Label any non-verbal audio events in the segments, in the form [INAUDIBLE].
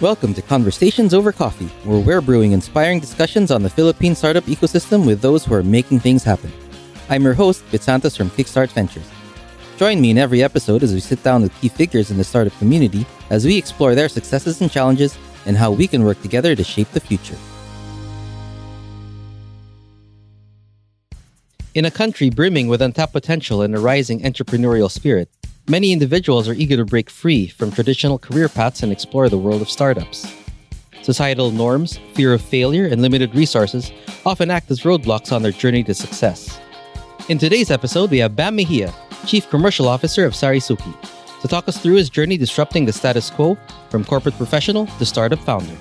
Welcome to Conversations Over Coffee, where we're brewing inspiring discussions on the Philippine startup ecosystem with those who are making things happen. I'm your host, Bit Santos from Kickstart Ventures. Join me in every episode as we sit down with key figures in the startup community as we explore their successes and challenges and how we can work together to shape the future. In a country brimming with untapped potential and a rising entrepreneurial spirit, Many individuals are eager to break free from traditional career paths and explore the world of startups. Societal norms, fear of failure, and limited resources often act as roadblocks on their journey to success. In today's episode, we have Bam Mejia, Chief Commercial Officer of SariSuki, to talk us through his journey disrupting the status quo from corporate professional to startup founder.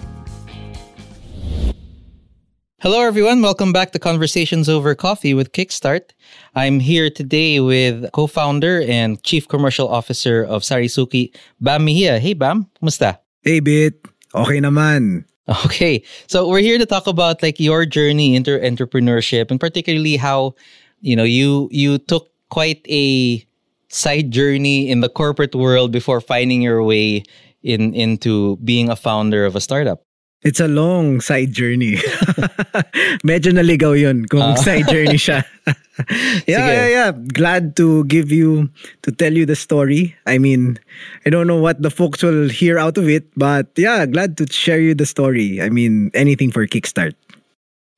Hello, everyone. Welcome back to Conversations Over Coffee with Kickstart. I'm here today with co-founder and chief commercial officer of Sarisuki, Bam Mejia. Hey, Bam. Kumusta? Hey, Bit. Okay naman. Okay. So we're here to talk about like your journey into entrepreneurship and particularly how, you know, you you took quite a side journey in the corporate world before finding your way in into being a founder of a startup. It's a long side journey. [LAUGHS] Medyo naligaw yun kung uh. side journey siya. [LAUGHS] yeah, Sige. yeah, yeah. Glad to give you, to tell you the story. I mean, I don't know what the folks will hear out of it, but yeah, glad to share you the story. I mean, anything for Kickstart.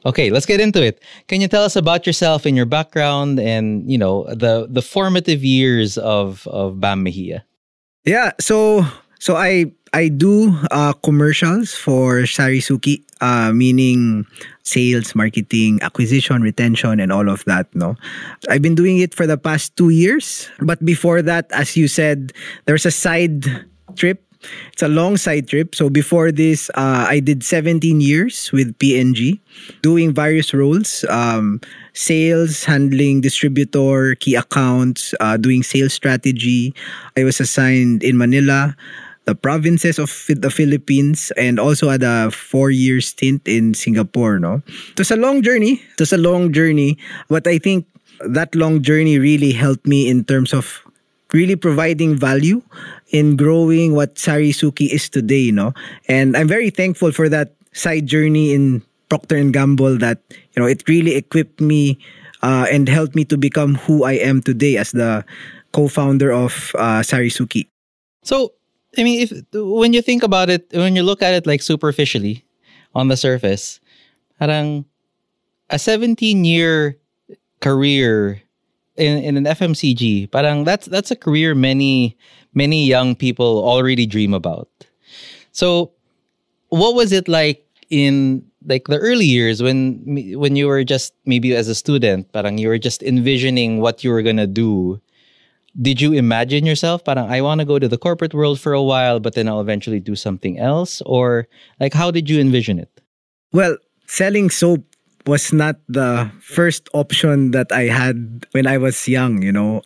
Okay, let's get into it. Can you tell us about yourself and your background and, you know, the the formative years of of Bam Mejia? Yeah, so so I I do uh, commercials for Sarisuki, uh, meaning sales, marketing, acquisition, retention, and all of that. No, I've been doing it for the past two years. But before that, as you said, there's a side trip. It's a long side trip. So before this, uh, I did 17 years with P&G, doing various roles. Um, sales, handling distributor, key accounts, uh, doing sales strategy. I was assigned in Manila the provinces of the Philippines and also had a four-year stint in Singapore. No, it was a long journey. It was a long journey, but I think that long journey really helped me in terms of really providing value in growing what Sarisuki is today. No, and I'm very thankful for that side journey in Procter and Gamble that you know it really equipped me uh, and helped me to become who I am today as the co-founder of uh, Sarisuki. So I mean, if when you think about it, when you look at it like superficially on the surface, parang a 17 year career in, in an FMCG, parang that's that's a career many many young people already dream about. So, what was it like in like the early years when when you were just maybe as a student, parang you were just envisioning what you were gonna do did you imagine yourself parang I want to go to the corporate world for a while but then I'll eventually do something else or like how did you envision it? Well, selling soap was not the first option that I had when I was young, you know.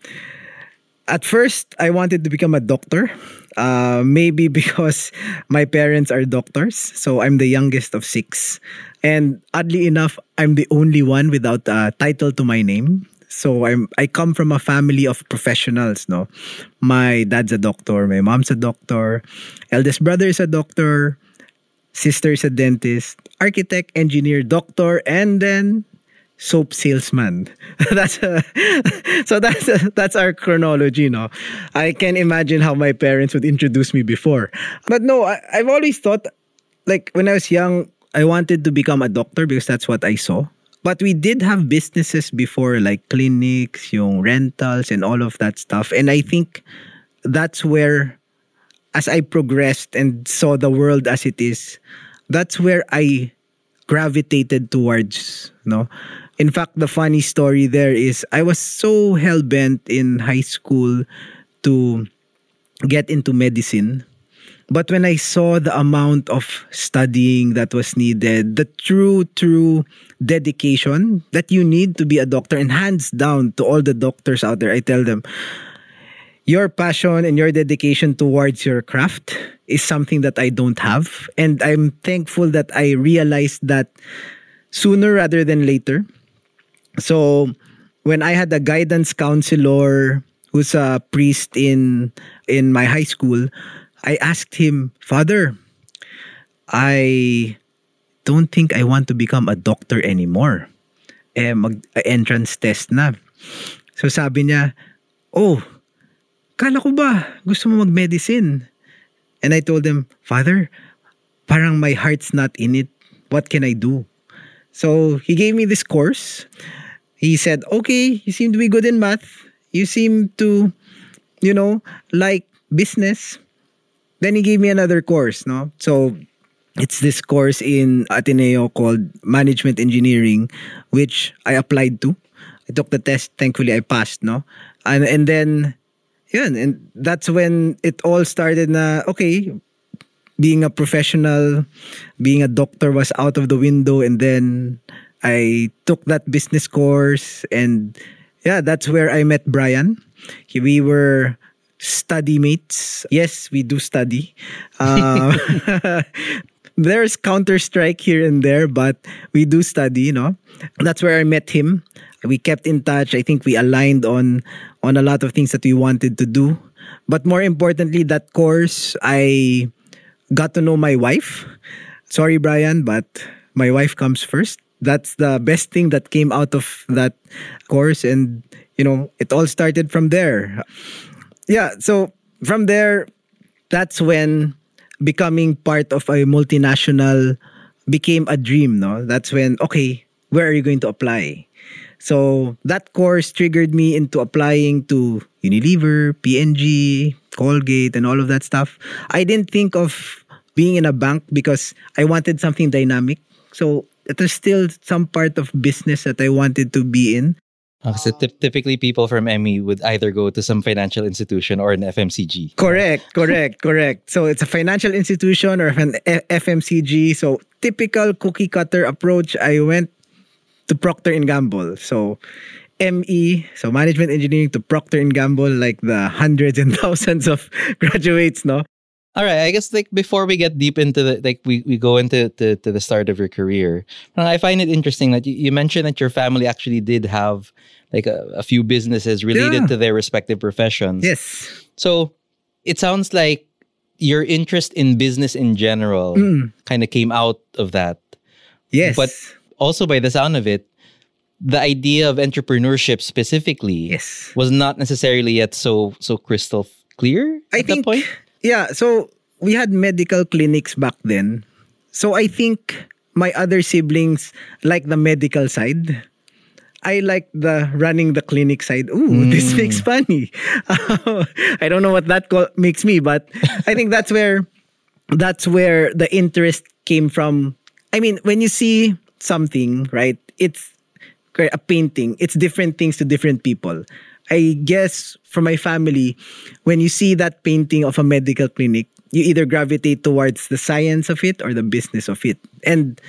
At first, I wanted to become a doctor. Uh, maybe [LAUGHS] because my parents are doctors. So I'm the youngest of six. And oddly enough, I'm the only one without a title to my name. So I'm I come from a family of professionals, no. My dad's a doctor, my mom's a doctor, eldest brother is a doctor, sister is a dentist, architect, engineer, doctor, and then soap salesman. [LAUGHS] that's a, [LAUGHS] so that's a, [LAUGHS] that's our chronology, no. I can imagine how my parents would introduce me before, but no, I, I've always thought, like when I was young, I wanted to become a doctor because that's what I saw. But we did have businesses before like clinics, yung rentals and all of that stuff. And I think that's where as I progressed and saw the world as it is, that's where I gravitated towards, no? In fact, the funny story there is I was so hell bent in high school to get into medicine but when I saw the amount of studying that was needed, the true, true dedication that you need to be a doctor, and hands down to all the doctors out there, I tell them, your passion and your dedication towards your craft is something that I don't have. And I'm thankful that I realized that sooner rather than later. So when I had a guidance counselor who's a priest in in my high school, I asked him, Father, I don't think I want to become a doctor anymore. Eh, mag-entrance test na. So sabi niya, oh, kala ko ba gusto mo mag-medicine? And I told him, Father, parang my heart's not in it. What can I do? So he gave me this course. He said, okay, you seem to be good in math. You seem to, you know, like business. Then he gave me another course, no? So it's this course in Ateneo called Management Engineering, which I applied to. I took the test. Thankfully, I passed, no? And, and then, yeah, and that's when it all started na, okay, being a professional, being a doctor was out of the window. And then I took that business course. And yeah, that's where I met Brian. We were study mates. Yes, we do study. Uh, [LAUGHS] there's Counter Strike here and there, but we do study, you know. That's where I met him. We kept in touch. I think we aligned on on a lot of things that we wanted to do. But more importantly, that course, I got to know my wife. Sorry, Brian, but my wife comes first. That's the best thing that came out of that course. And, you know, it all started from there. Yeah. So from there, that's when becoming part of a multinational became a dream, no? That's when, okay, where are you going to apply? So that course triggered me into applying to Unilever, P&G, Colgate, and all of that stuff. I didn't think of being in a bank because I wanted something dynamic. So there's still some part of business that I wanted to be in. Uh, so typically, people from ME would either go to some financial institution or an FMCG. Correct, correct, correct. So it's a financial institution or an FMCG. So typical cookie cutter approach. I went to Procter and Gamble. So ME, so management engineering to Procter and Gamble, like the hundreds and [LAUGHS] thousands of graduates, no? All right, I guess like before we get deep into the like we, we go into to, to the start of your career, I find it interesting that you, you mentioned that your family actually did have like a, a few businesses related yeah. to their respective professions. Yes. So it sounds like your interest in business in general mm. kind of came out of that. Yes. But also by the sound of it, the idea of entrepreneurship specifically yes. was not necessarily yet so so crystal clear I at think, that point. Yeah, so we had medical clinics back then. So I think my other siblings like the medical side. I like the running the clinic side. Ooh, [LAUGHS] mm. this makes funny. [LAUGHS] I don't know what that co- makes me, but I think that's where that's where the interest came from. I mean, when you see something, right? It's a painting. It's different things to different people. I guess for my family, when you see that painting of a medical clinic, you either gravitate towards the science of it or the business of it. And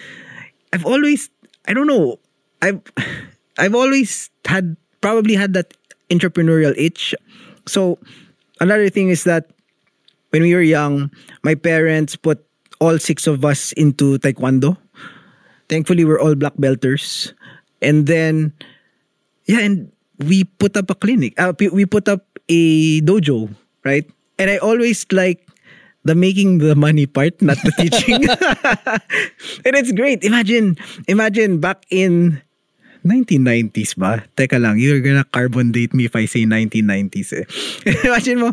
I've always, I don't know, I've, [SIGHS] I've always had probably had that entrepreneurial itch. So another thing is that when we were young, my parents put all six of us into taekwondo. Thankfully, we're all black belters. And then, yeah, and we put up a clinic. Uh, we put up a dojo, right? And I always like the making the money part, not the teaching. [LAUGHS] and it's great. Imagine, imagine back in 1990s ba? Teka lang, you're gonna carbon date me if I say 1990s. Eh. [LAUGHS] imagine mo,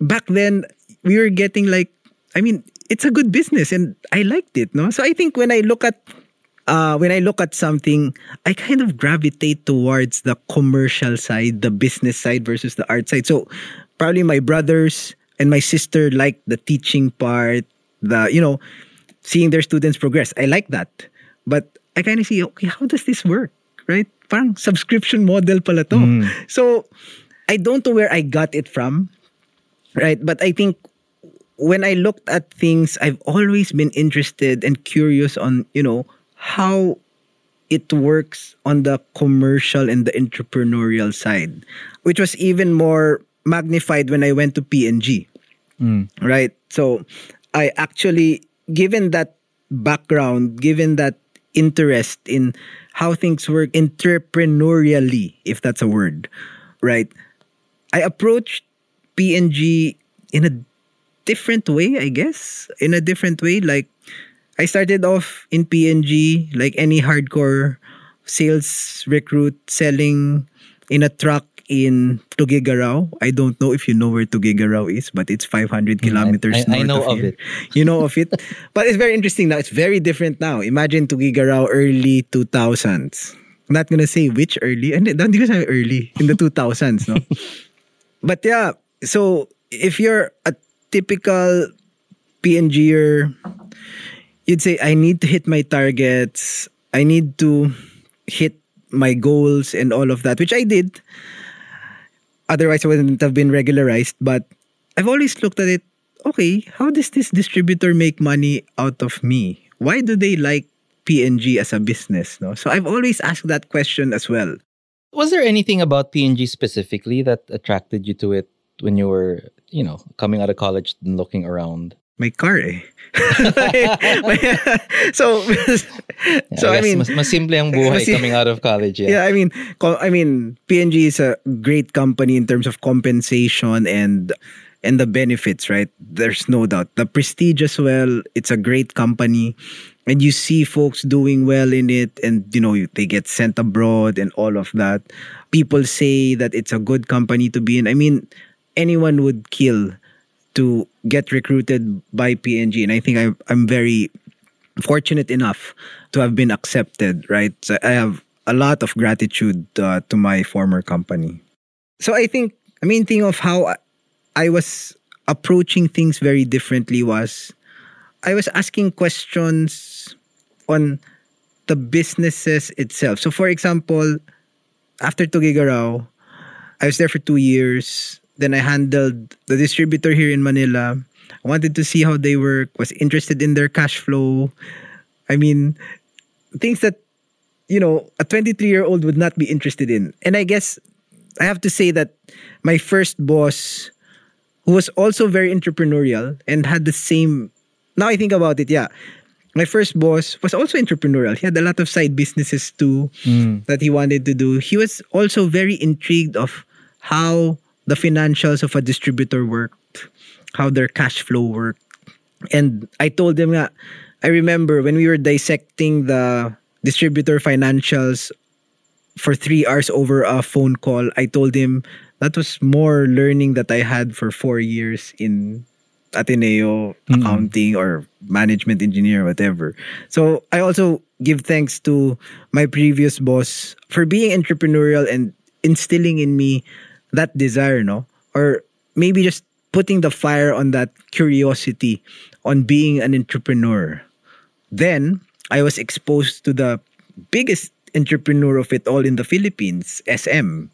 back then, we were getting like, I mean, it's a good business and I liked it, no? So I think when I look at uh, when I look at something, I kind of gravitate towards the commercial side, the business side versus the art side. So probably my brothers and my sister like the teaching part, the you know, seeing their students progress. I like that. But I kind of see, okay, how does this work? Right? Parang subscription model pala to. Mm. So I don't know where I got it from. Right? But I think when I looked at things, I've always been interested and curious on, you know, how it works on the commercial and the entrepreneurial side, which was even more magnified when I went to P&G. Mm. Right? So I actually, given that background, given that interest in how things work entrepreneurially, if that's a word, right? I approached P&G in a different way, I guess. In a different way. Like I started off in P&G, like any hardcore sales recruit selling in a truck in Tuguegarao. I don't know if you know where Tuguegarao is, but it's 500 mm, kilometers I, I, I north know of, of here. it. [LAUGHS] You know of it? but it's very interesting now. It's very different now. Imagine Tuguegarao early 2000s. I'm not gonna say which early. And don't you say early in the 2000s, no? [LAUGHS] but yeah, so if you're a typical PNGer, you'd say I need to hit my targets. I need to hit my goals and all of that, which I did. Otherwise, I wouldn't have been regularized. But I've always looked at it. Okay, how does this distributor make money out of me? Why do they like P&G as a business? No, so I've always asked that question as well. Was there anything about P&G specifically that attracted you to it when you were, you know, coming out of college and looking around? My car, eh. [LAUGHS] so, Yeah, [LAUGHS] so I mean, mas, mas simple ang buhay mas- coming out of college. Yeah. Yeah, I mean, I mean, P&G is a great company in terms of compensation and and the benefits, right? There's no doubt. The prestige as well. It's a great company, and you see folks doing well in it, and you know they get sent abroad and all of that. People say that it's a good company to be in. I mean, anyone would kill to get recruited by P&G, and I think I, I'm very fortunate enough to have been accepted, right? So I have a lot of gratitude uh, to my former company. So I think the main thing of how I- I was approaching things very differently was I was asking questions on the businesses itself. So for example, after Tuguegarao, I was there for two years. Then I handled the distributor here in Manila. I wanted to see how they work, was interested in their cash flow. I mean, things that, you know, a 23 year old would not be interested in. And I guess I have to say that my first boss, who was also very entrepreneurial and had the same, now I think about it, yeah. My first boss was also entrepreneurial. He had a lot of side businesses too hmm. that he wanted to do. He was also very intrigued of how the financials of a distributor worked, how their cash flow worked. And I told them nga, I remember when we were dissecting the distributor financials for three hours over a phone call, I told him that was more learning that I had for four years in Ateneo mm-hmm. accounting or management engineer, whatever. So I also give thanks to my previous boss for being entrepreneurial and instilling in me that desire, no? Or maybe just putting the fire on that curiosity on being an entrepreneur. Then I was exposed to the biggest entrepreneur of it all in the Philippines, SM,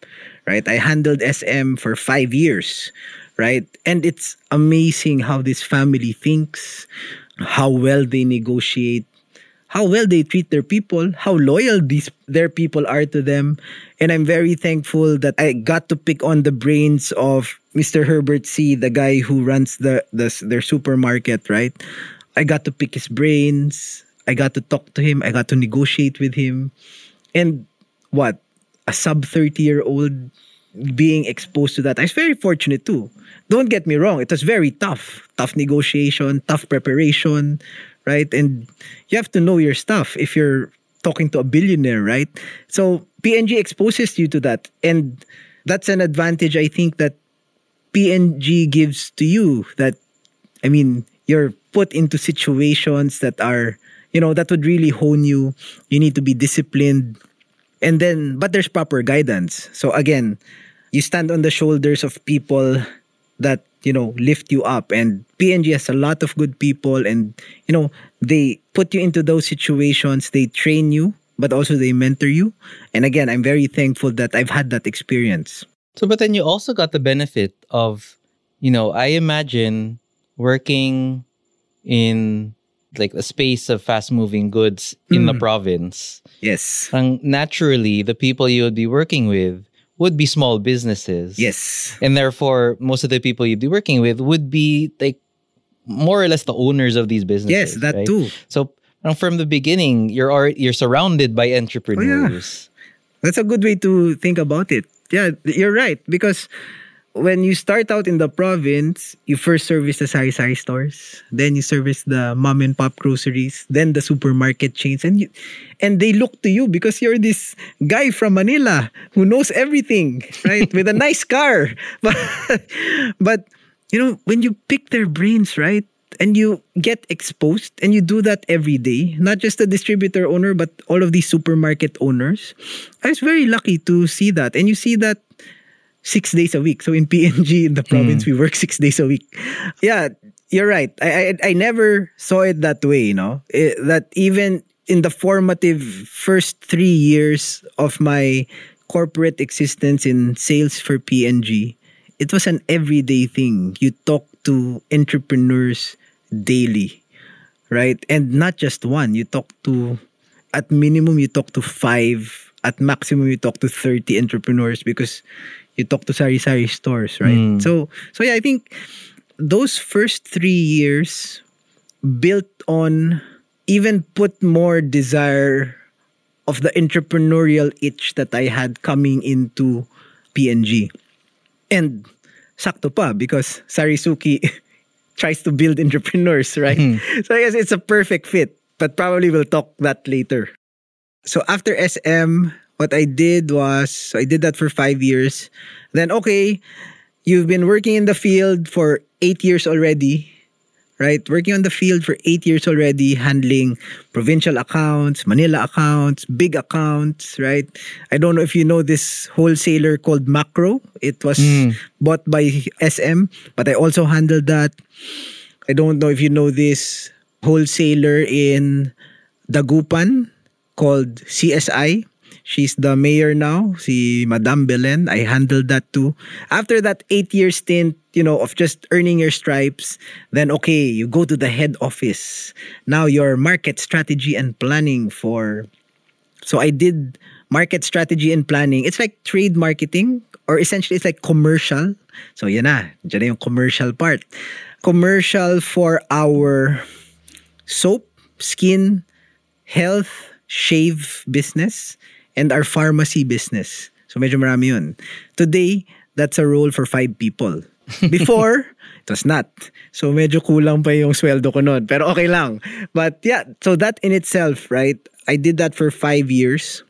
right? I handled SM for five years, right? And it's amazing how this family thinks, how well they negotiate, how well they treat their people, how loyal these their people are to them. And I'm very thankful that I got to pick on the brains of Mr. Herbert Sy, the guy who runs the, the their supermarket, right? I got to pick his brains. I got to talk to him. I got to negotiate with him. And what? A sub 30 year old being exposed to that. I was very fortunate too. Don't get me wrong, it was very tough. Tough negotiation, tough preparation, right? And you have to know your stuff if you're talking to a billionaire, right? So P&G exposes you to that. And that's an advantage I think that P&G gives to you that I mean, you're put into situations that are, you know, that would really hone you. You need to be disciplined. And then, but there's proper guidance. So again, you stand on the shoulders of people that, you know, lift you up. And P&G has a lot of good people and, you know, they put you into those situations, they train you, but also they mentor you. And again, I'm very thankful that I've had that experience. So, but then you also got the benefit of, you know, I imagine working in like a space of fast moving goods in the mm. province. Yes. Ang naturally, the people you would be working with would be small businesses. Yes. And therefore, most of the people you'd be working with would be like more or less the owners of these businesses. Yes, that right? too. So from the beginning, you're already, you're surrounded by entrepreneurs. Oh, yeah. That's a good way to think about it. Yeah, you're right. Because when you start out in the province, you first service the sari sari stores, then you service the mom and pop groceries, then the supermarket chains, and you, and they look to you because you're this guy from Manila who knows everything, right? With a [LAUGHS] nice car, but but you know when you pick their brains, right? And you get exposed, and you do that every day. Not just the distributor owner, but all of these supermarket owners. I was very lucky to see that, and you see that six days a week. So in P&G in the province, mm. we work six days a week. Yeah, you're right. I I, I never saw it that way. You know it, that even in the formative first three years of my corporate existence in sales for P&G, it was an everyday thing. You talk to entrepreneurs daily, right? And not just one. You talk to at minimum you talk to five at maximum you talk to 30 entrepreneurs because you talk to sari sari stores, right? Mm. So so yeah, I think those first three years built on even put more desire of the entrepreneurial itch that I had coming into P&G. And sakto pa because Sarisuki [LAUGHS] tries to build entrepreneurs, right? So I guess it's a perfect fit, but probably we'll talk that later. So after SM, what I did was I did that for five years. Then okay, you've been working in the field for eight years already, right? Working on the field for eight years already, handling provincial accounts, Manila accounts, big accounts, right? I don't know if you know this wholesaler called Makro. It was hmm. bought by SM, but I also handled that. I don't know if you know this wholesaler in Dagupan called CSI. She's the mayor now, si Madame Belen. I handled that too. After that eight year stint, you know, of just earning your stripes, then okay, you go to the head office. Now your market strategy and planning for. So I did market strategy and planning. It's like trade marketing or essentially it's like commercial. So dyan na yung commercial part. Commercial for our soap, skin, health, shave business, and our pharmacy business. So medyo marami yun. Today, that's a role for five people. [LAUGHS] Before, it was not. So medyo kulang pa yung sweldo ko noon. Pero okay lang. But yeah, so that in itself, right? I did that for five years.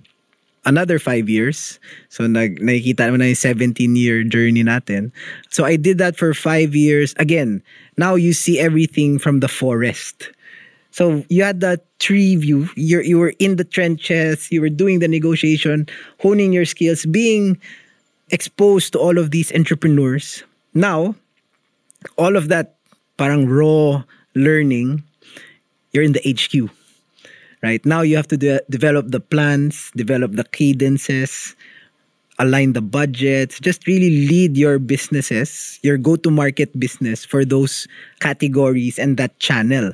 Another five years. So nag, nakikita naman na yung 17-year journey natin. So I did that for five years. Again, now you see everything from the forest. So you had that tree view. You you were in the trenches. You were doing the negotiation, honing your skills, being exposed to all of these entrepreneurs. Now, all of that parang raw learning, you're in the HQ. Right now, you have to de- develop the plans, develop the cadences, align the budgets, just really lead your businesses, your go-to-market business for those categories and that channel.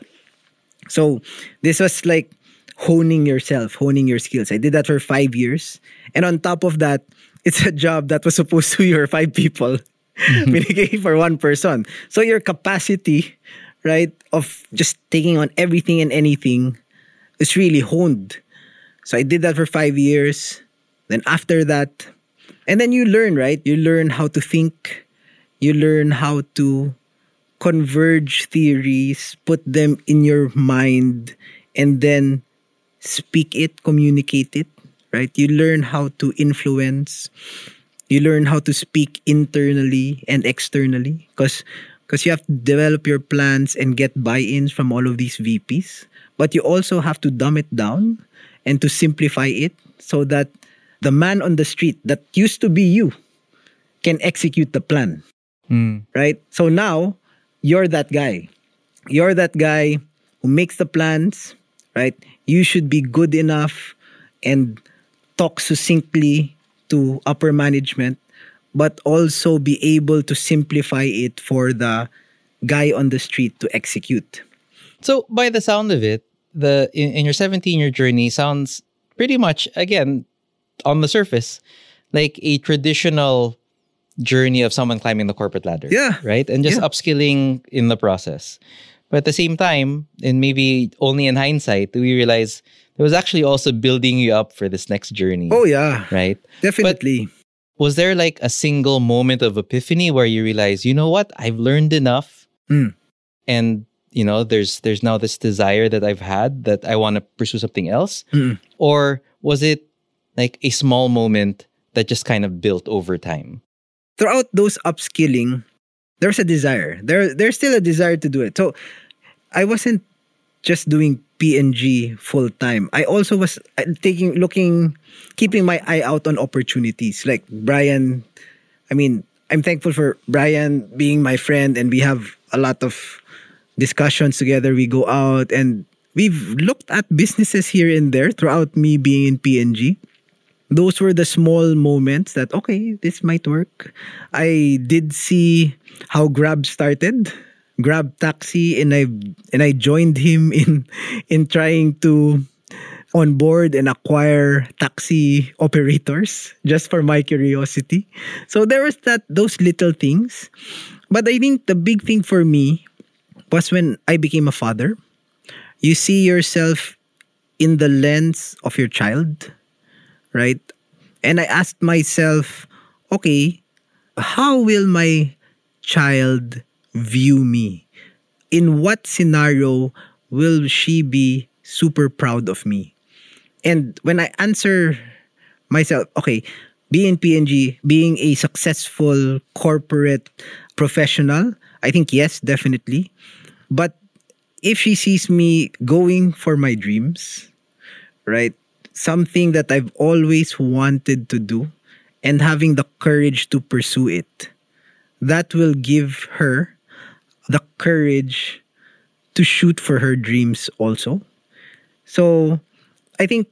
So this was like honing yourself, honing your skills. I did that for five years. And on top of that, [LAUGHS] it's a job that was supposed to be for five people. Mm-hmm. [LAUGHS] Binigay for one person. So your capacity, right, of just taking on everything and anything is really honed. So I did that for five years. Then after that, and then you learn, right? You learn how to think. You learn how to converge theories, put them in your mind, and then speak it, communicate it, right? You learn how to influence. You learn how to speak internally and externally because because you have to develop your plans and get buy-ins from all of these VPs. But you also have to dumb it down and to simplify it so that the man on the street that used to be you can execute the plan. Hmm. Right? So now you're that guy. You're that guy who makes the plans, right? You should be good enough and talk succinctly to upper management, but also be able to simplify it for the guy on the street to execute. So by the sound of it, the in, in your 17 year journey sounds pretty much again on the surface like a traditional journey of someone climbing the corporate ladder. Yeah. Right? And just Yeah. upskilling in the process. But at the same time, and maybe only in hindsight, do we realize it was actually also building you up for this next journey. Oh yeah, Right? definitely. was there like a single moment of epiphany where you realize, you know what, I've learned enough, Mm. and you know, there's there's now this desire that I've had that I want to pursue something else, Mm. or was it like a small moment that just kind of built over time? Throughout those upskilling, there's a desire. There, there's still a desire to do it. So, I wasn't just doing P&G full time. I also was uh, taking, looking, keeping my eye out on opportunities. Like Brian, I mean, I'm thankful for Brian being my friend, and we have a lot of discussions together. We go out and we've looked at businesses here and there throughout me being in P&G those were the small moments that okay this might work. I did see how grab started. Grab taxi and i and i joined him [LAUGHS] in in trying to onboard and acquire taxi operators just for my curiosity. So there was that those little things. But i think the big thing for me was when i became a father. You see yourself in the lens of your child right? And I asked myself, okay, how will my child view me? In what scenario will she be super proud of me? And when I answer myself, okay, being P&G, being a successful corporate professional, I think yes, definitely. But if she sees me going for my dreams, right? Something that I've always wanted to do and having the courage to pursue it. That will give her the courage to shoot for her dreams also. So I think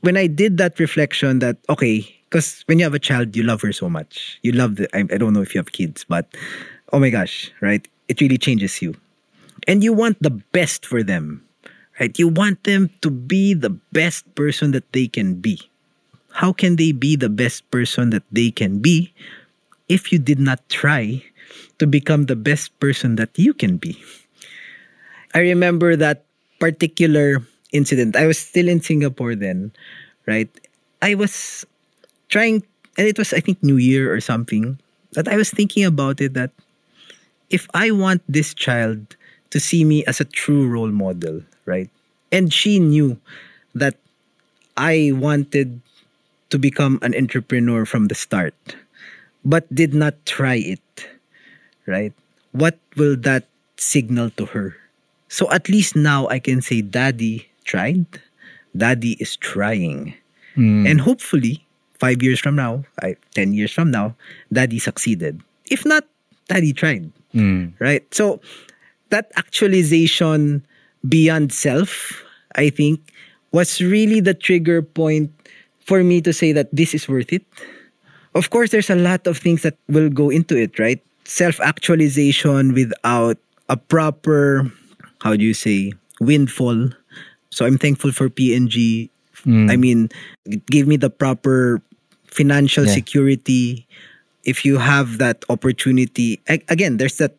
when I did that reflection that, okay, because when you have a child, you love her so much. You love the, I, I don't know if you have kids, but oh my gosh, right? It really changes you. And you want the best for them right? You want them to be the best person that they can be. How can they be the best person that they can be if you did not try to become the best person that you can be? I remember that particular incident. I was still in Singapore then, right? I was trying, and it was, I think, New Year or something, that I was thinking about it that if I want this child to see me as a true role model, right? And she knew that I wanted to become an entrepreneur from the start, but did not try it, right? What will that signal to her? So at least now I can say, Daddy tried, Daddy is trying. Hmm. And hopefully, five years from now, I, 10 years from now, Daddy succeeded. If not, Daddy tried hmm. right? So that actualization beyond self, I think, was really the trigger point for me to say that this is worth it. Of course, there's a lot of things that will go into it, right? Self actualization without a proper, how do you say, windfall. So I'm thankful for P&G. Mm. I mean, it gave me the proper financial Yeah. security. If you have that opportunity, again, there's that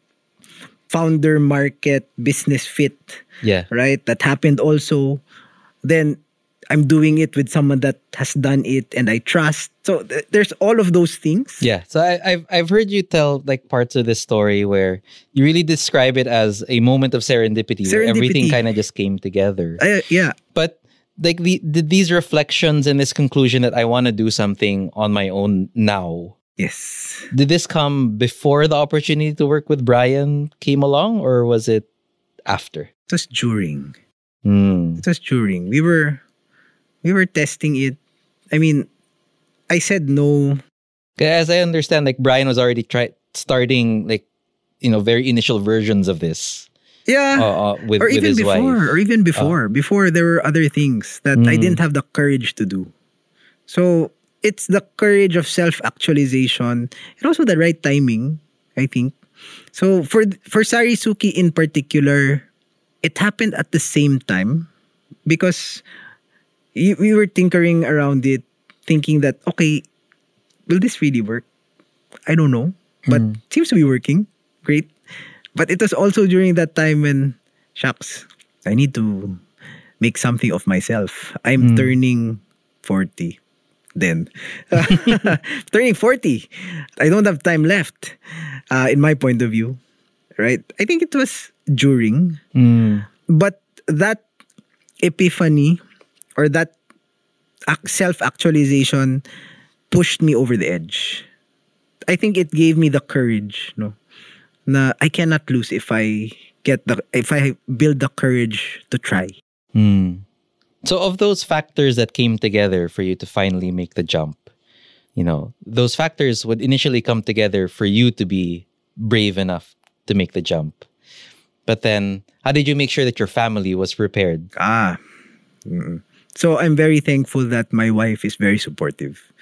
founder market business fit, Yeah. right? That happened also. Then I'm doing it with someone that has done it and I trust. So th- there's all of those things. Yeah. So I, I've I've heard you tell like parts of this story where you really describe it as a moment of serendipity, where everything kind of just came together. Uh, yeah. but like the, the these reflections and this conclusion that I want to do something on my own now. Yes. Did this come before the opportunity to work with Brian came along, or was it after? It was during. Hmm. It was during. We were we were testing it. I mean, I said no. As I understand, like Brian was already try starting like you know very initial versions of this Yeah. uh, uh, with or even before, wife. or even before. Before there were other things that I Mm. didn't have the courage to do. So it's the courage of self-actualization and also the right timing, I think. So for for Sarisuki in particular, it happened at the same time because we were tinkering around it, thinking that okay, will this really work? I don't know, but mm. seems to be working. Great. But it was also during that time when, shucks, I need to make something of myself. I'm mm. turning 40. Then. [LAUGHS] Turning 40. I don't have time left, uh, in my point of view. Right? I think it was during. Mm. But that epiphany or that self actualization pushed me over the edge. I think it gave me the courage, no, na I cannot lose if I get the if I build the courage to try. Mm. So, of those factors that came together for you to finally make the jump, you know, those factors would initially come together for you to be brave enough to make the jump. But then, how did you make sure that your family was prepared? Ah. Mm. So, I'm very thankful that my wife is very supportive.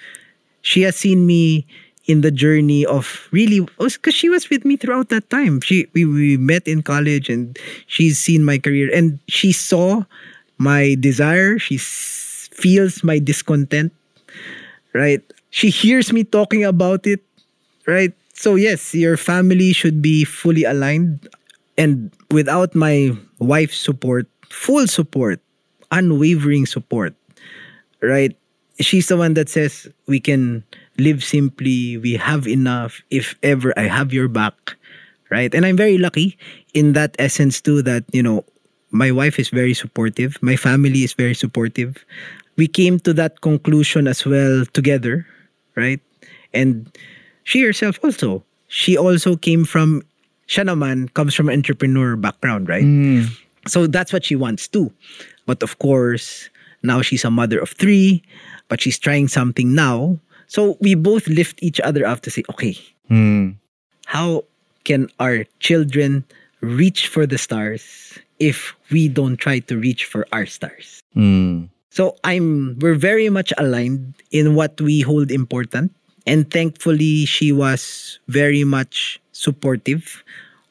She has seen me in the journey of really because she was with me throughout that time. She we, we met in college and she's seen my career and she saw my desire. She feels my discontent, right? She hears me talking about it, right? So, yes, your family should be fully aligned. And without my wife's support, full support, unwavering support, right? She's the one that says we can live simply, we have enough. If ever I have your back, right? And I'm very lucky in that essence too that, you know, my wife is very supportive. My family is very supportive. We came to that conclusion as well together, right? And she herself also. She also came from, siya naman comes from entrepreneur background, right? Mm. So that's what she wants too. But of course, now she's a mother of three, but she's trying something now. So we both lift each other up to say, okay, Mm. how can our children reach for the stars if we don't try to reach for our stars? Mm. So I'm we're very much aligned in what we hold important. And thankfully she was very much supportive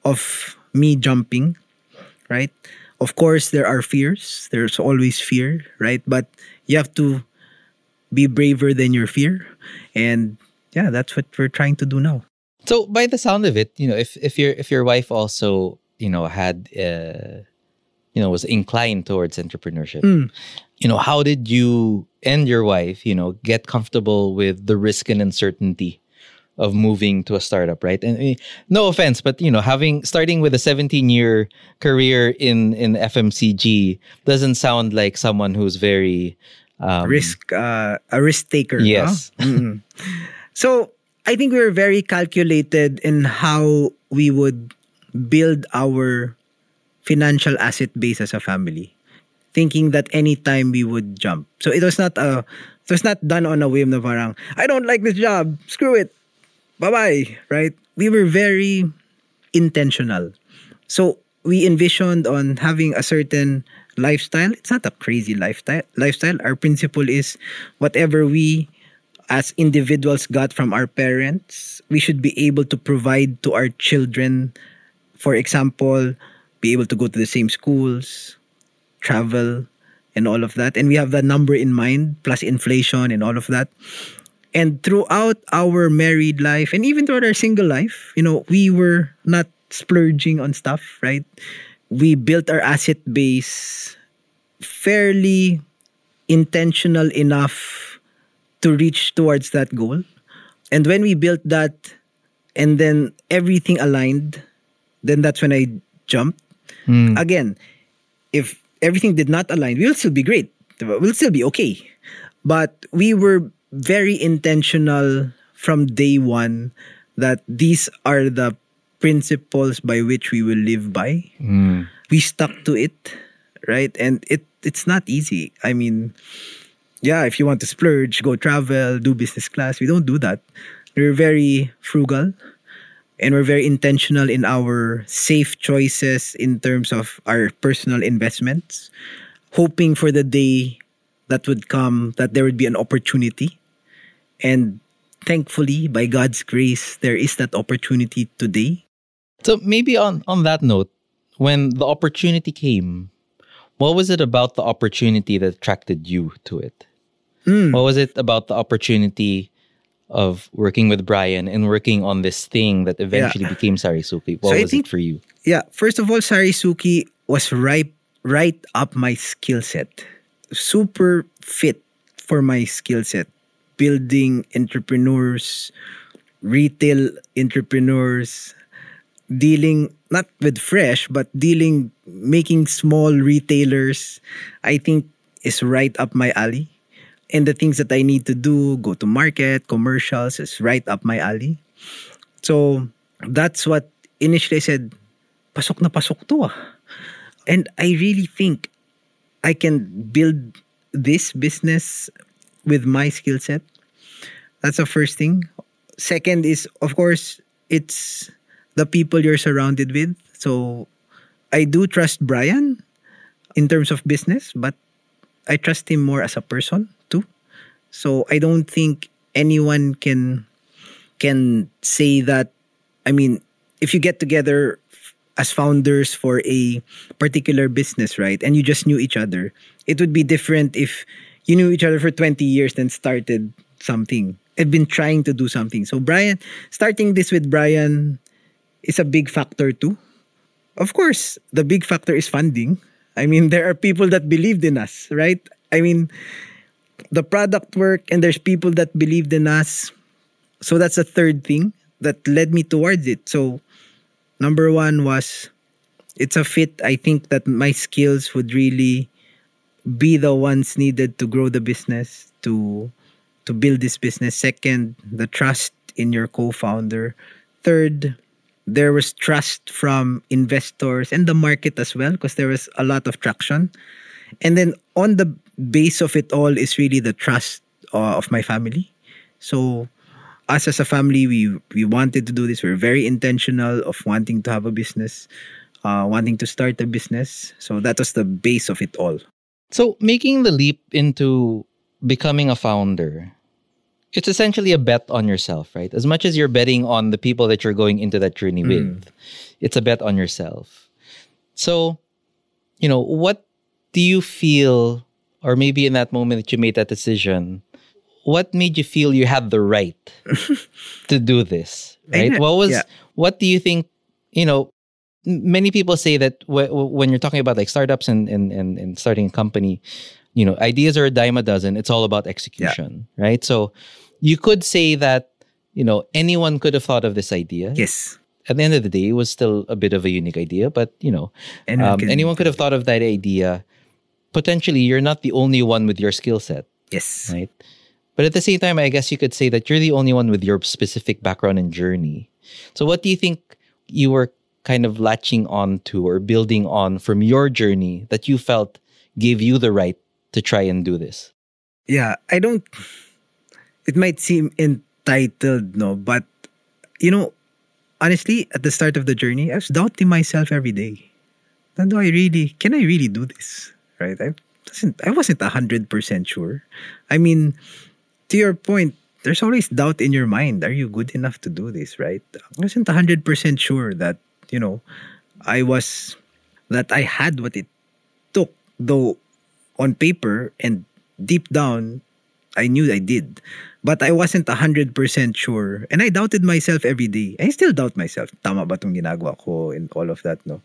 of me jumping, right? Of course there are fears. There's always fear, right? But you have to be braver than your fear. And yeah, that's what we're trying to do now. So, by the sound of it, you know, if if your if your wife also, you know, had, uh, you know, was inclined towards entrepreneurship, Mm. you know, how did you and your wife, you know, get comfortable with the risk and uncertainty of moving to a startup, right? And eh, no offense, but you know, having starting with a 17 year career in in FMCG doesn't sound like someone who's very um, risk uh, a risk taker. Yes. huh? So I think we were very calculated in how we would build our financial asset base as a family, thinking that anytime we would jump. So it was not a it was not done on a whim na parang I don't like this job, screw it, bye bye. Right? We were very intentional. So we envisioned on having a certain lifestyle. It's not a crazy lifestyle. Lifestyle. Our principle is whatever we as individuals got from our parents, we should be able to provide to our children. For example, be able to go to the same schools, travel, and all of that. And we have that number in mind, plus inflation and all of that. And throughout our married life and even throughout our single life, you know, we were not splurging on stuff, right? We built our asset base fairly intentional enough to reach towards that goal. And when we built that and then everything aligned, then that's when I jumped. Mm, Again, if everything did not align, we'll still be great. We'll still be okay. But we were very intentional from day one that these are the principles by which we will live by. mm, We stuck to it, right? And it it's not easy. I mean, yeah, if you want to splurge, go travel, do business class. We don't do that. We're very frugal and we're very intentional in our safe choices in terms of our personal investments, hoping for the day that would come that there would be an opportunity. And thankfully, by God's grace, there is that opportunity today. So maybe on on that note, when the opportunity came, what was it about the opportunity that attracted you to it? Mm. What was it about the opportunity of working with Brian and working on this thing that eventually became Sarisuki? What So was think- it for you? Yeah, first of all, Sarisuki was right right up my skill set. Super fit for my skill set. building entrepreneurs, retail entrepreneurs, dealing not with fresh, but dealing, making small retailers, I think is right up my alley. And the things that I need to do, go to market, commercials, is right up my alley. So that's what initially I said, pasok na pasok to ah. And I really think I can build this business with my skill set. That's the first thing. Second is, of course, it's the people you're surrounded with. So I do trust Brian in terms of business, but I trust him more as a person too. So I don't think anyone can can say that I mean, if you get together as founders for a particular business, right? And you just knew each other. It would be different if you knew each other for 20 years then started something. I've been trying to do something. So Brian, starting this with Brian is a big factor too. Of course, the big factor is funding. I mean, there are people that believed in us, right? I mean, the product work and there's people that believed in us. So that's a third thing that led me towards it. So number one was it's a fit. I think that my skills would really be the ones needed to grow the business, to to build this business. Second, the trust in your co-founder. Third, there was trust from investors and the market as well because there was a lot of traction. And then on the base of it all is really the trust uh, of my family. So us as a family, we we wanted to do this. We are very intentional of wanting to have a business, uh, wanting to start a business. So that was the base of it all. So making the leap into becoming a founder, it's essentially a bet on yourself, right? As much as you're betting on the people that you're going into that journey mm. with, it's a bet on yourself. So, you know, what do you feel, or maybe in that moment that you made that decision, what made you feel you had the right [LAUGHS] to do this? Right? What was yeah. what do you think, you know, many people say that w- when you're talking about like startups and, and, and, and, starting a company, you know, ideas are a dime a dozen. It's all about execution, yeah. right? So you could say that, you know, anyone could have thought of this idea. Yes. At the end of the day, it was still a bit of a unique idea, but you know, anyone, um, anyone could have thought of that idea. Potentially, you're not the only one with your skill set. Yes. Right. But at the same time, I guess you could say that you're the only one with your specific background and journey. So, what do you think you were kind of latching on to or building on from your journey that you felt gave you the right to try and do this? Yeah, I don't. It might seem entitled, no, but you know, honestly, at the start of the journey, I was doubting myself every day. And do I really? Can I really do this? Right? I wasn't. I wasn't hundred percent sure. I mean, to your point, there's always doubt in your mind. Are you good enough to do this, right? I wasn't 100% sure that, you know, I was, that I had what it took, though on paper and deep down, I knew I did. But I wasn't 100% sure. And I doubted myself every day. I still doubt myself. Tama ba itong ginagawa ko and all of that, no?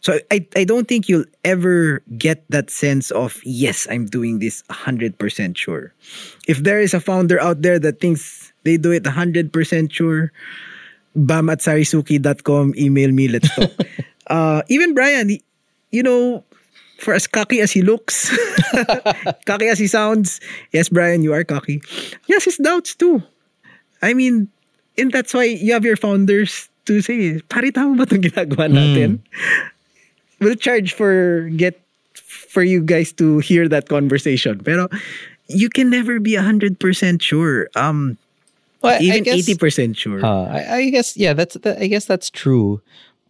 So I, I don't think you'll ever get that sense of, yes, I'm doing this 100% sure. If there is a founder out there that thinks they do it 100% sure, bam at sarisuki.com, email me, let's talk. [LAUGHS] uh, even Brian, you know, for as cocky as he looks, [LAUGHS] cocky as he sounds, yes, Brian, you are cocky. Yes, his doubts too. I mean, and that's why you have your founders to say, pare tama ba itong ginagawa natin? Mm we'll charge for get for you guys to hear that conversation. Pero you can never be 100% sure. Um well, even guess, 80% sure. Uh, I, I, guess yeah, that's that, I guess that's true.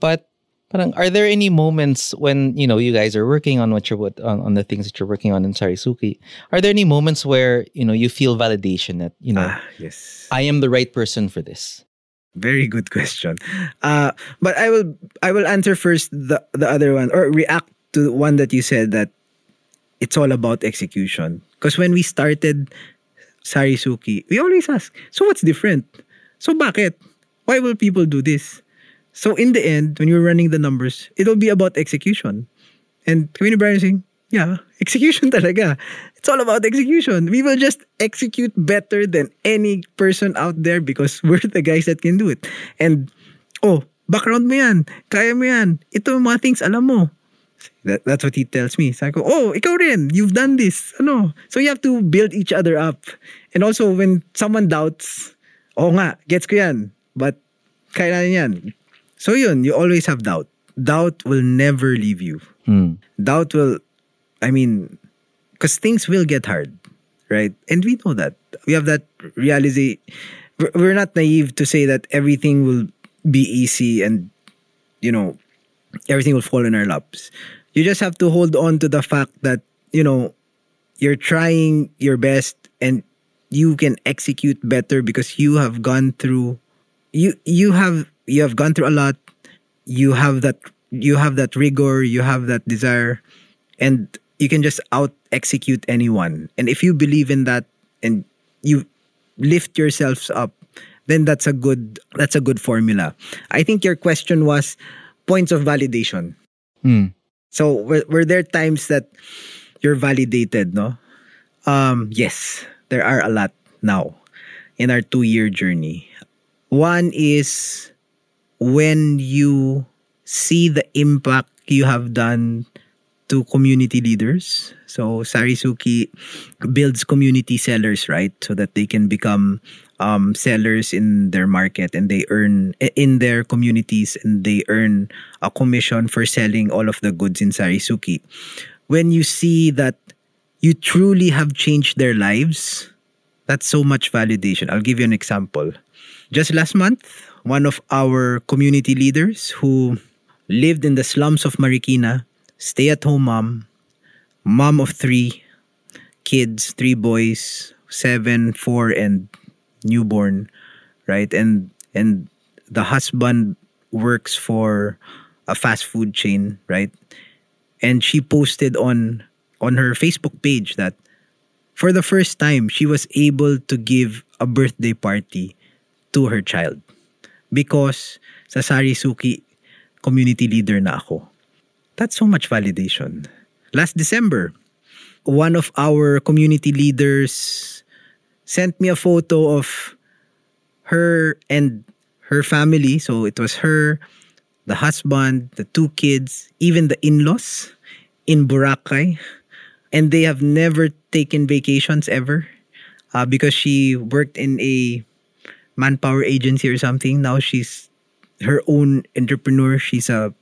But parang, are there any moments when, you know, you guys are working on what you're on, on the things that you're working on in Sarisuki? Are there any moments where, you know, you feel validation that, you know, ah, yes. I am the right person for this? Very good [LAUGHS] question. Uh, but I will I will answer first the the other one or react to the one that you said that it's all about execution. Because when we started Sarisuki, we always ask, so what's different? So bakit? Why will people do this? So in the end, when you're running the numbers, it'll be about execution. And Kevin Brian saying, Yeah, execution [LAUGHS] talaga. It's all about execution. We will just execute better than any person out there because [LAUGHS] we're the guys that can do it. And, oh, background mo yan. Kaya mo yan. Ito mga things alam mo. That, that's what he tells me. Sabi ko, oh, ikaw rin. You've done this. Ano? So you have to build each other up. And also, when someone doubts, oh nga, gets ko yan. But, kailangan yan. So yun, you always have doubt. Doubt will never leave you. Hmm. Doubt will, I mean, because things will get hard, right? And we know that. We have that realization. We're not naive to say that everything will be easy and, you know, everything will fall in our laps. You just have to hold on to the fact that, you know, you're trying your best and you can execute better because you have gone through you you have you have gone through a lot. You have that you have that rigor, you have that desire and you can just out execute anyone. And if you believe in that and you lift yourselves up, then that's a good that's a good formula. I think your question was points of validation. Hmm. So were, were there times that you're validated, no? Um, yes, there are a lot now in our two-year journey. One is when you see the impact you have done to community leaders. So Sarisuki builds community sellers, right? So that they can become um, sellers in their market and they earn in their communities and they earn a commission for selling all of the goods in Sarisuki. When you see that you truly have changed their lives, that's so much validation. I'll give you an example. Just last month, one of our community leaders who lived in the slums of Marikina, stay at home mom, mom of three kids, three boys, seven, four, and newborn, right? And and the husband works for a fast food chain, right? And she posted on on her Facebook page that for the first time she was able to give a birthday party to her child because sa Sarisuki community leader na ako. That's so much validation. Last December, one of our community leaders sent me a photo of her and her family. So it was her, the husband, the two kids, even the in-laws in Boracay. And they have never taken vacations ever uh, because she worked in a manpower agency or something. Now she's her own entrepreneur. She's a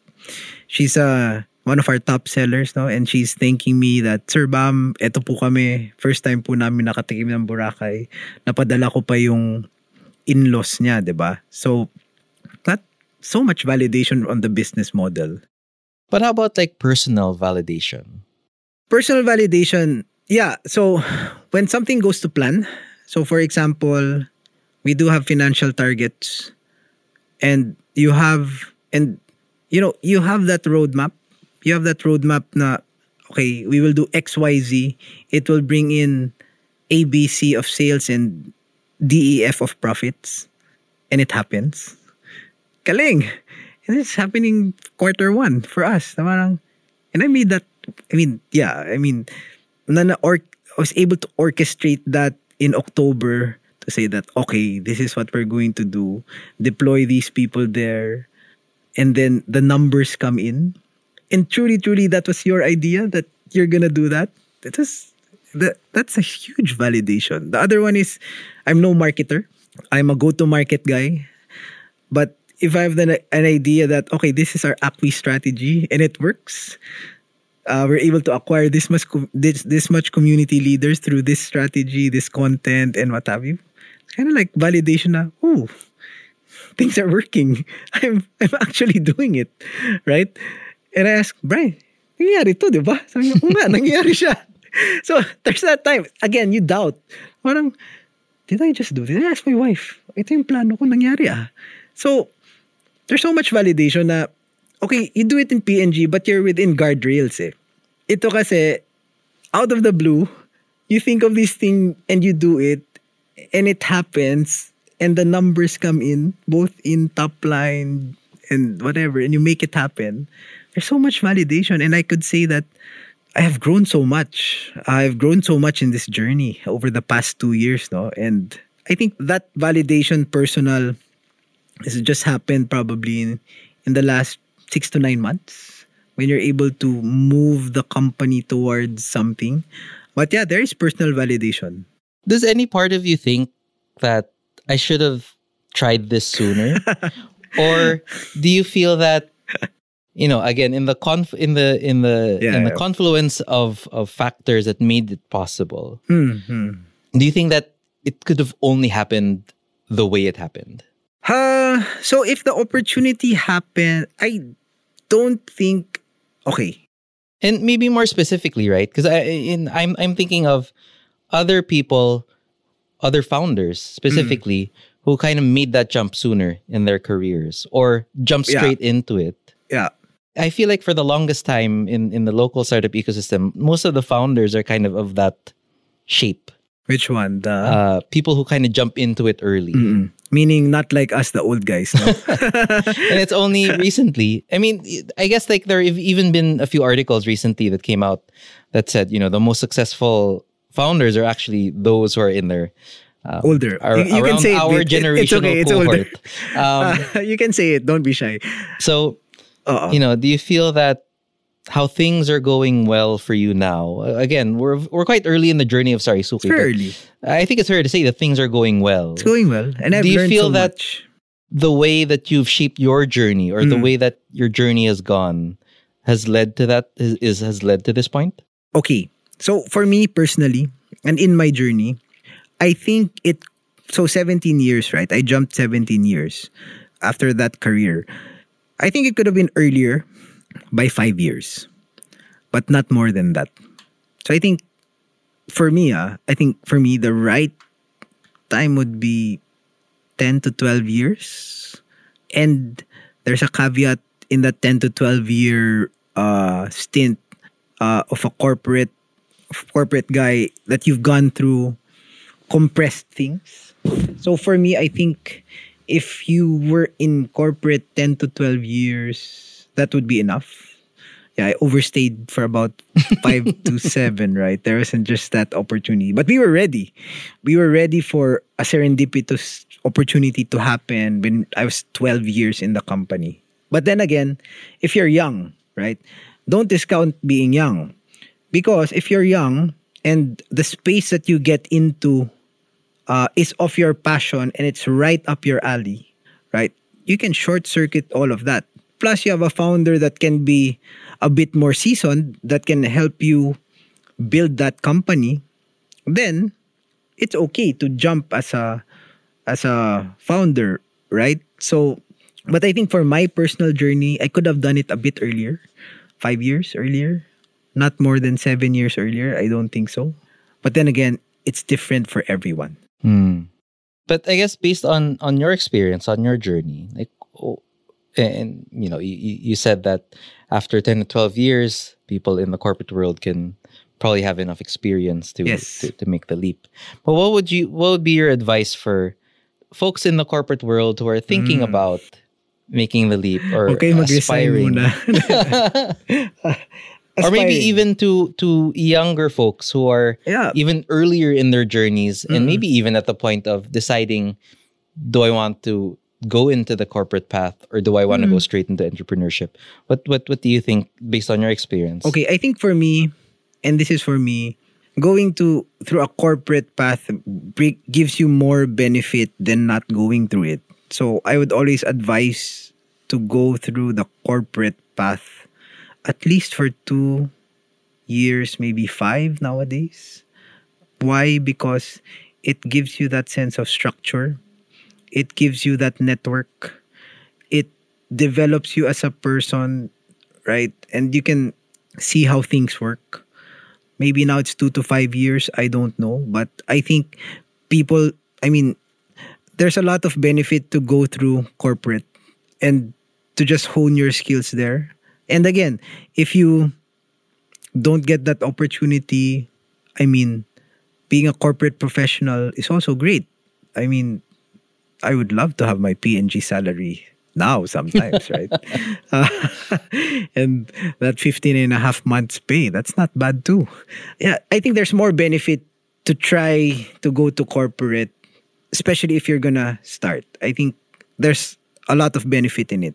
she's a one of our top sellers, no? And she's thanking me that, Sir Bam, eto po kami, first time po namin nakatikim ng Boracay. Napadala ko pa yung in-laws niya, di ba? So, that, so much validation on the business model. But how about like personal validation? Personal validation, yeah. So, when something goes to plan, so for example, we do have financial targets and you have, and you know, you have that roadmap you have that roadmap na okay, we will do XYZ. It will bring in ABC of sales and DEF of profits. And it happens. Kaling. And it's happening quarter one for us. and I made that, I mean, yeah, I mean, na or, I was able to orchestrate that in October to say that, okay, this is what we're going to do. Deploy these people there. And then the numbers come in and truly, truly, that was your idea that you're gonna do that. That is that that's a huge validation. The other one is, I'm no marketer. I'm a go-to-market guy, but if I have the, an idea that okay, this is our acqui strategy and it works, uh, we're able to acquire this much this this much community leaders through this strategy, this content, and what have you. Kind of like validation. Na, oh, things are working. [LAUGHS] I'm I'm actually doing it, right? And I asked, Brian, nangyari to, di ba? Sabi niya, nga, nangyari siya. [LAUGHS] So, there's that time. Again, you doubt. Parang, did I just do this? I asked my wife, ito yung plano ko, nangyari ah. So, there's so much validation na, okay, you do it in PNG, but you're within guardrails eh. Ito kasi, out of the blue, you think of this thing and you do it, and it happens, and the numbers come in, both in top line and whatever, and you make it happen there's so much validation and i could say that I have grown so much. I've grown so much in this journey over the past two years, no? And I think that validation personal has just happened probably in, in the last six to nine months when you're able to move the company towards something. But yeah, there is personal validation. Does any part of you think that I should have tried this sooner? [LAUGHS] or do you feel that you know again in the conf in the in the Yeah, in the yeah. confluence of of factors that made it possible Hmm. do you think that it could have only happened the way it happened Uh, so if the opportunity happened, I don't think okay. and maybe more specifically right because i in i'm i'm thinking of other people other founders specifically who kind of made that jump sooner in their careers or jump Yeah. straight into it Yeah. I feel like for the longest time in, in the local startup ecosystem, most of the founders are kind of of that shape. Which one? The Uh, people who kind of jump into it early. Mm-mm. meaning not like us, the old guys. No? [LAUGHS] And it's only [LAUGHS] recently. I mean, I guess like there have even been a few articles recently that came out that said, you know, the most successful founders are actually those who are in their uh, Older. Are, You- you can say it, our it- it's generational okay, it's older. cohort. [LAUGHS] Um, [LAUGHS] you can say it. Don't be shy. so Uh-uh. you know do you feel that how things are going well for you now Uh, again we're we're quite early in the journey of It's very but early. i think it's fair to say that things are going well It's going well, and I've Do you feel so that- much. the way that you've shaped your journey or the Mm. way that your journey has gone has led to that is, is has led to this point Okay, so for me personally, and in my journey, I think it. So 17 years, right? I jumped 17 years after that career. I think it could have been earlier by five years, but not more than that. So I think for me, ah, I think for me, the right time would be 10 to 12 years. And there's a caveat in that 10 to 12 year uh, stint uh, of a corporate corporate guy that you've gone through compressed things. So for me, I think if you were in corporate 10 to 12 years, that would be enough. Yeah, I overstayed for about [LAUGHS] five to seven, right? There wasn't just that opportunity. But we were ready. We were ready for a serendipitous opportunity to happen when I was 12 years in the company. But then again, if you're young, right? Don't discount being young. Because if you're young and the space that you get into uh, is of your passion and it's right up your alley, right? You can short circuit all of that. Plus, you have a founder that can be a bit more seasoned that can help you build that company. Then it's okay to jump as a as a founder, right? So, but I think for my personal journey, I could have done it a bit earlier, five years earlier, not more than seven years earlier. I don't think so. But then again, it's different for everyone. Hmm. But I guess based on on your experience, on your journey, like, oh, and you know, you, you you said that after ten to twelve years, people in the corporate world can probably have enough experience to Yes. to, to make the leap. But what would you what would be your advice for folks in the corporate world who are thinking Mm. about making the leap or Okay, aspiring? muna. [LAUGHS] [LAUGHS] or maybe even to to younger folks who are Yeah. even earlier in their journeys and Mhm. maybe even at the point of deciding do I want to go into the corporate path or do I want to go straight into entrepreneurship what what what do you think based on your experience Okay, I think for me, and this is for me, going to through a corporate path gives you more benefit than not going through it. So I would always advise to go through the corporate path at least for two years, maybe five nowadays. Why? Because it gives you that sense of structure. It gives you that network. It develops you as a person, right? And you can see how things work. Maybe now it's two to five years. I don't know. But I think people, I mean, there's a lot of benefit to go through corporate and to just hone your skills there. And again, if you don't get that opportunity, I mean, being a corporate professional is also great. I mean, I would love to have my P&G salary now sometimes, right? Uh, [LAUGHS] [LAUGHS] and that 15 and a half months pay, that's not bad too. Yeah, I think there's more benefit to try to go to corporate, especially if you're gonna start. I think there's a lot of benefit in it.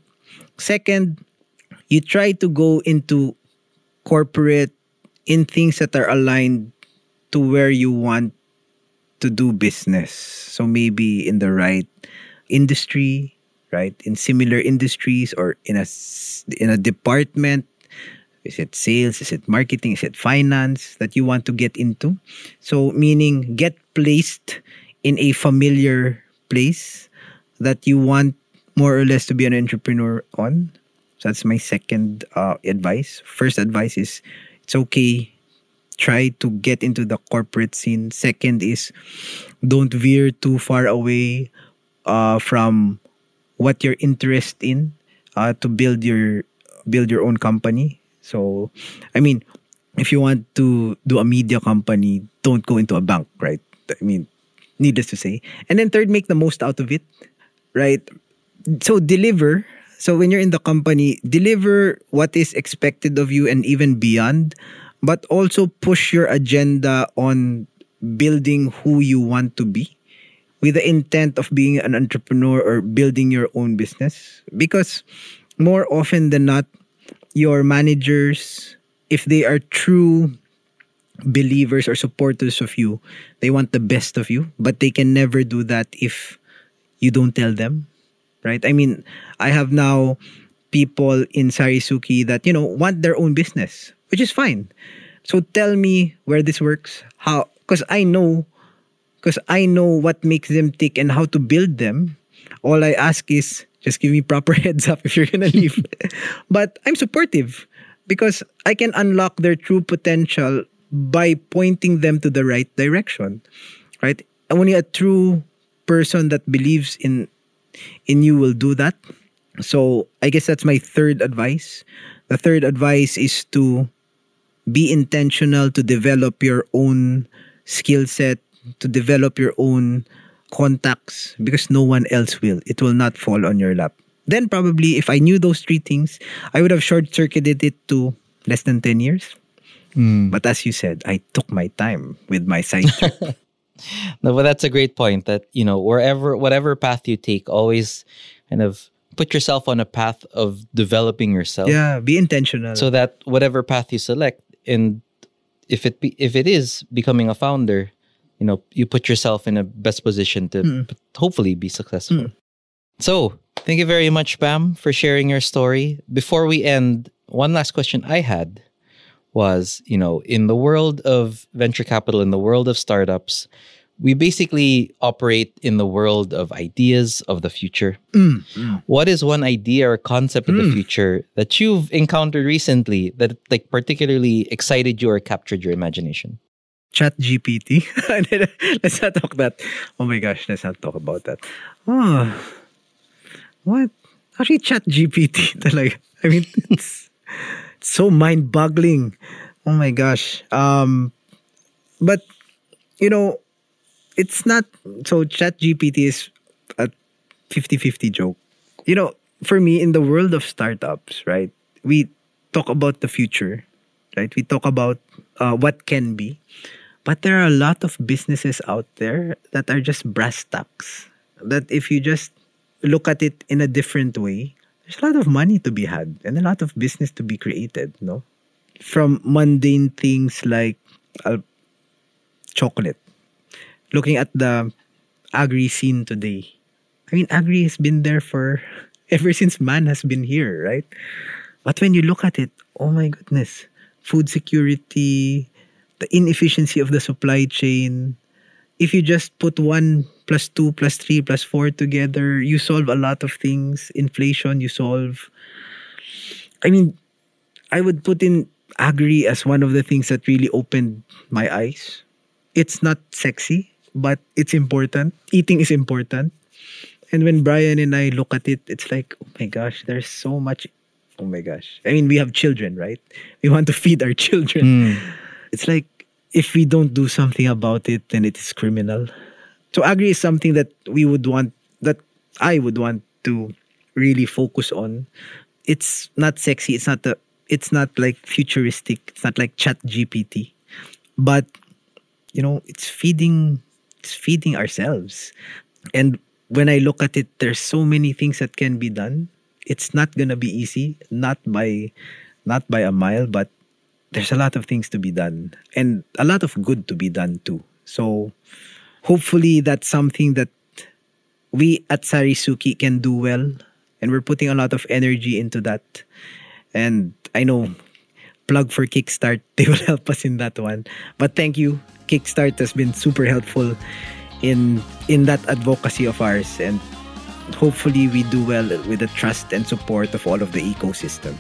Second, you try to go into corporate in things that are aligned to where you want to do business. So maybe in the right industry, right? In similar industries or in a in a department is it sales? Is it marketing? Is it finance that you want to get into? So, meaning get placed in a familiar place that you want more or less to be an entrepreneur on. So, that's my second uh, advice. First advice is it's okay. Try to get into the corporate scene. Second is don't veer too far away uh, from what you're interested in uh, to build your build your own company so, I mean, if you want to do a media company, don't go into a bank, right? I mean, needless to say. And then third, make the most out of it, right? So deliver. So when you're in the company, deliver what is expected of you and even beyond, but also push your agenda on building who you want to be with the intent of being an entrepreneur or building your own business. Because more often than not, your managers, if they are true believers or supporters of you, they want the best of you, but they can never do that if you don't tell them, right? I mean, I have now people in Sarisuki that, you know, want their own business, which is fine. So tell me where this works, how, because I know, because I know what makes them tick and how to build them. All I ask is, just give me proper [LAUGHS] heads up if you're gonna [LAUGHS] leave. but I'm supportive because I can unlock their true potential by pointing them to the right direction. Right? Only a true person that believes in in you will do that. So I guess that's my third advice. The third advice is to be intentional to develop your own skill set, to develop your own contacts because no one else will. It will not fall on your lap. Then probably if I knew those three things, I would have short circuited it to less than 10 years. Mm. But as you said, I took my time with my side [LAUGHS] no, but that's a great point that, you know, wherever, whatever path you take, always kind of put yourself on a path of developing yourself. Yeah, be intentional. So that whatever path you select, and if it be, if it is becoming a founder, you know you put yourself in a best position to mm. hopefully be successful mm. so thank you very much bam for sharing your story before we end one last question i had was you know in the world of venture capital in the world of startups we basically operate in the world of ideas of the future. Mm, mm. What is one idea or concept of the mm. future that you've encountered recently that like particularly excited you or captured your imagination? Chat GPT. [LAUGHS] let's not talk that. Oh my gosh, let's not talk about that. Oh, what? Actually, Chat GPT. [LAUGHS] Like, I mean, it's so mind boggling. Oh my gosh. Um, but, you know, it's not. So, Chat GPT is a 50 50 joke. You know, for me, in the world of startups, right, we talk about the future, right? We talk about uh, what can be. But there are a lot of businesses out there that are just brass tacks. That if you just look at it in a different way, there's a lot of money to be had and a lot of business to be created, no? From mundane things like uh, chocolate. Looking at the agri scene today. I mean, agri has been there for [LAUGHS] ever since man has been here, right? But when you look at it, oh my goodness, food security, the inefficiency of the supply chain. If you just put one plus two plus three plus four together, you solve a lot of things. Inflation, you solve. I mean, I would put in agri as one of the things that really opened my eyes. It's not sexy, but it's important. Eating is important. And when Brian and I look at it, it's like, oh my gosh, there's so much. Oh my gosh. I mean, we have children, right? We want to feed our [LAUGHS] children. Mm. It's like if we don't do something about it, then it is criminal. So agri is something that we would want, that I would want to really focus on. It's not sexy. It's not the. It's not like futuristic. It's not like Chat GPT, but you know, it's feeding. It's feeding ourselves, and when I look at it, there's so many things that can be done. It's not gonna be easy, not by, not by a mile, but there's a lot of things to be done, and a lot of good to be done too. So, hopefully, that's something that we at Sarisuki can do well and we're putting a lot of energy into that and i know plug for kickstart [LAUGHS] they will help us in that one but thank you kickstart has been super helpful in in that advocacy of ours and hopefully we do well with the trust and support of all of the ecosystem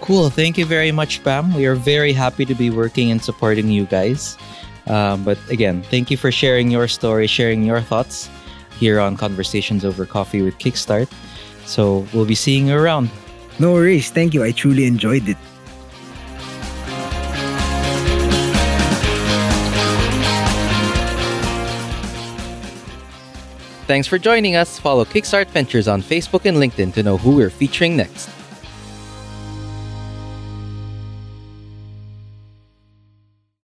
Cool. Thank you very much, Bam. We are very happy to be working and supporting you guys. Um, but again, thank you for sharing your story, sharing your thoughts here on Conversations Over Coffee with Kickstart. So we'll be seeing you around. no worries thank you i truly enjoyed it Thanks for joining us. Follow Kickstart Ventures on Facebook and LinkedIn to know who we're featuring next.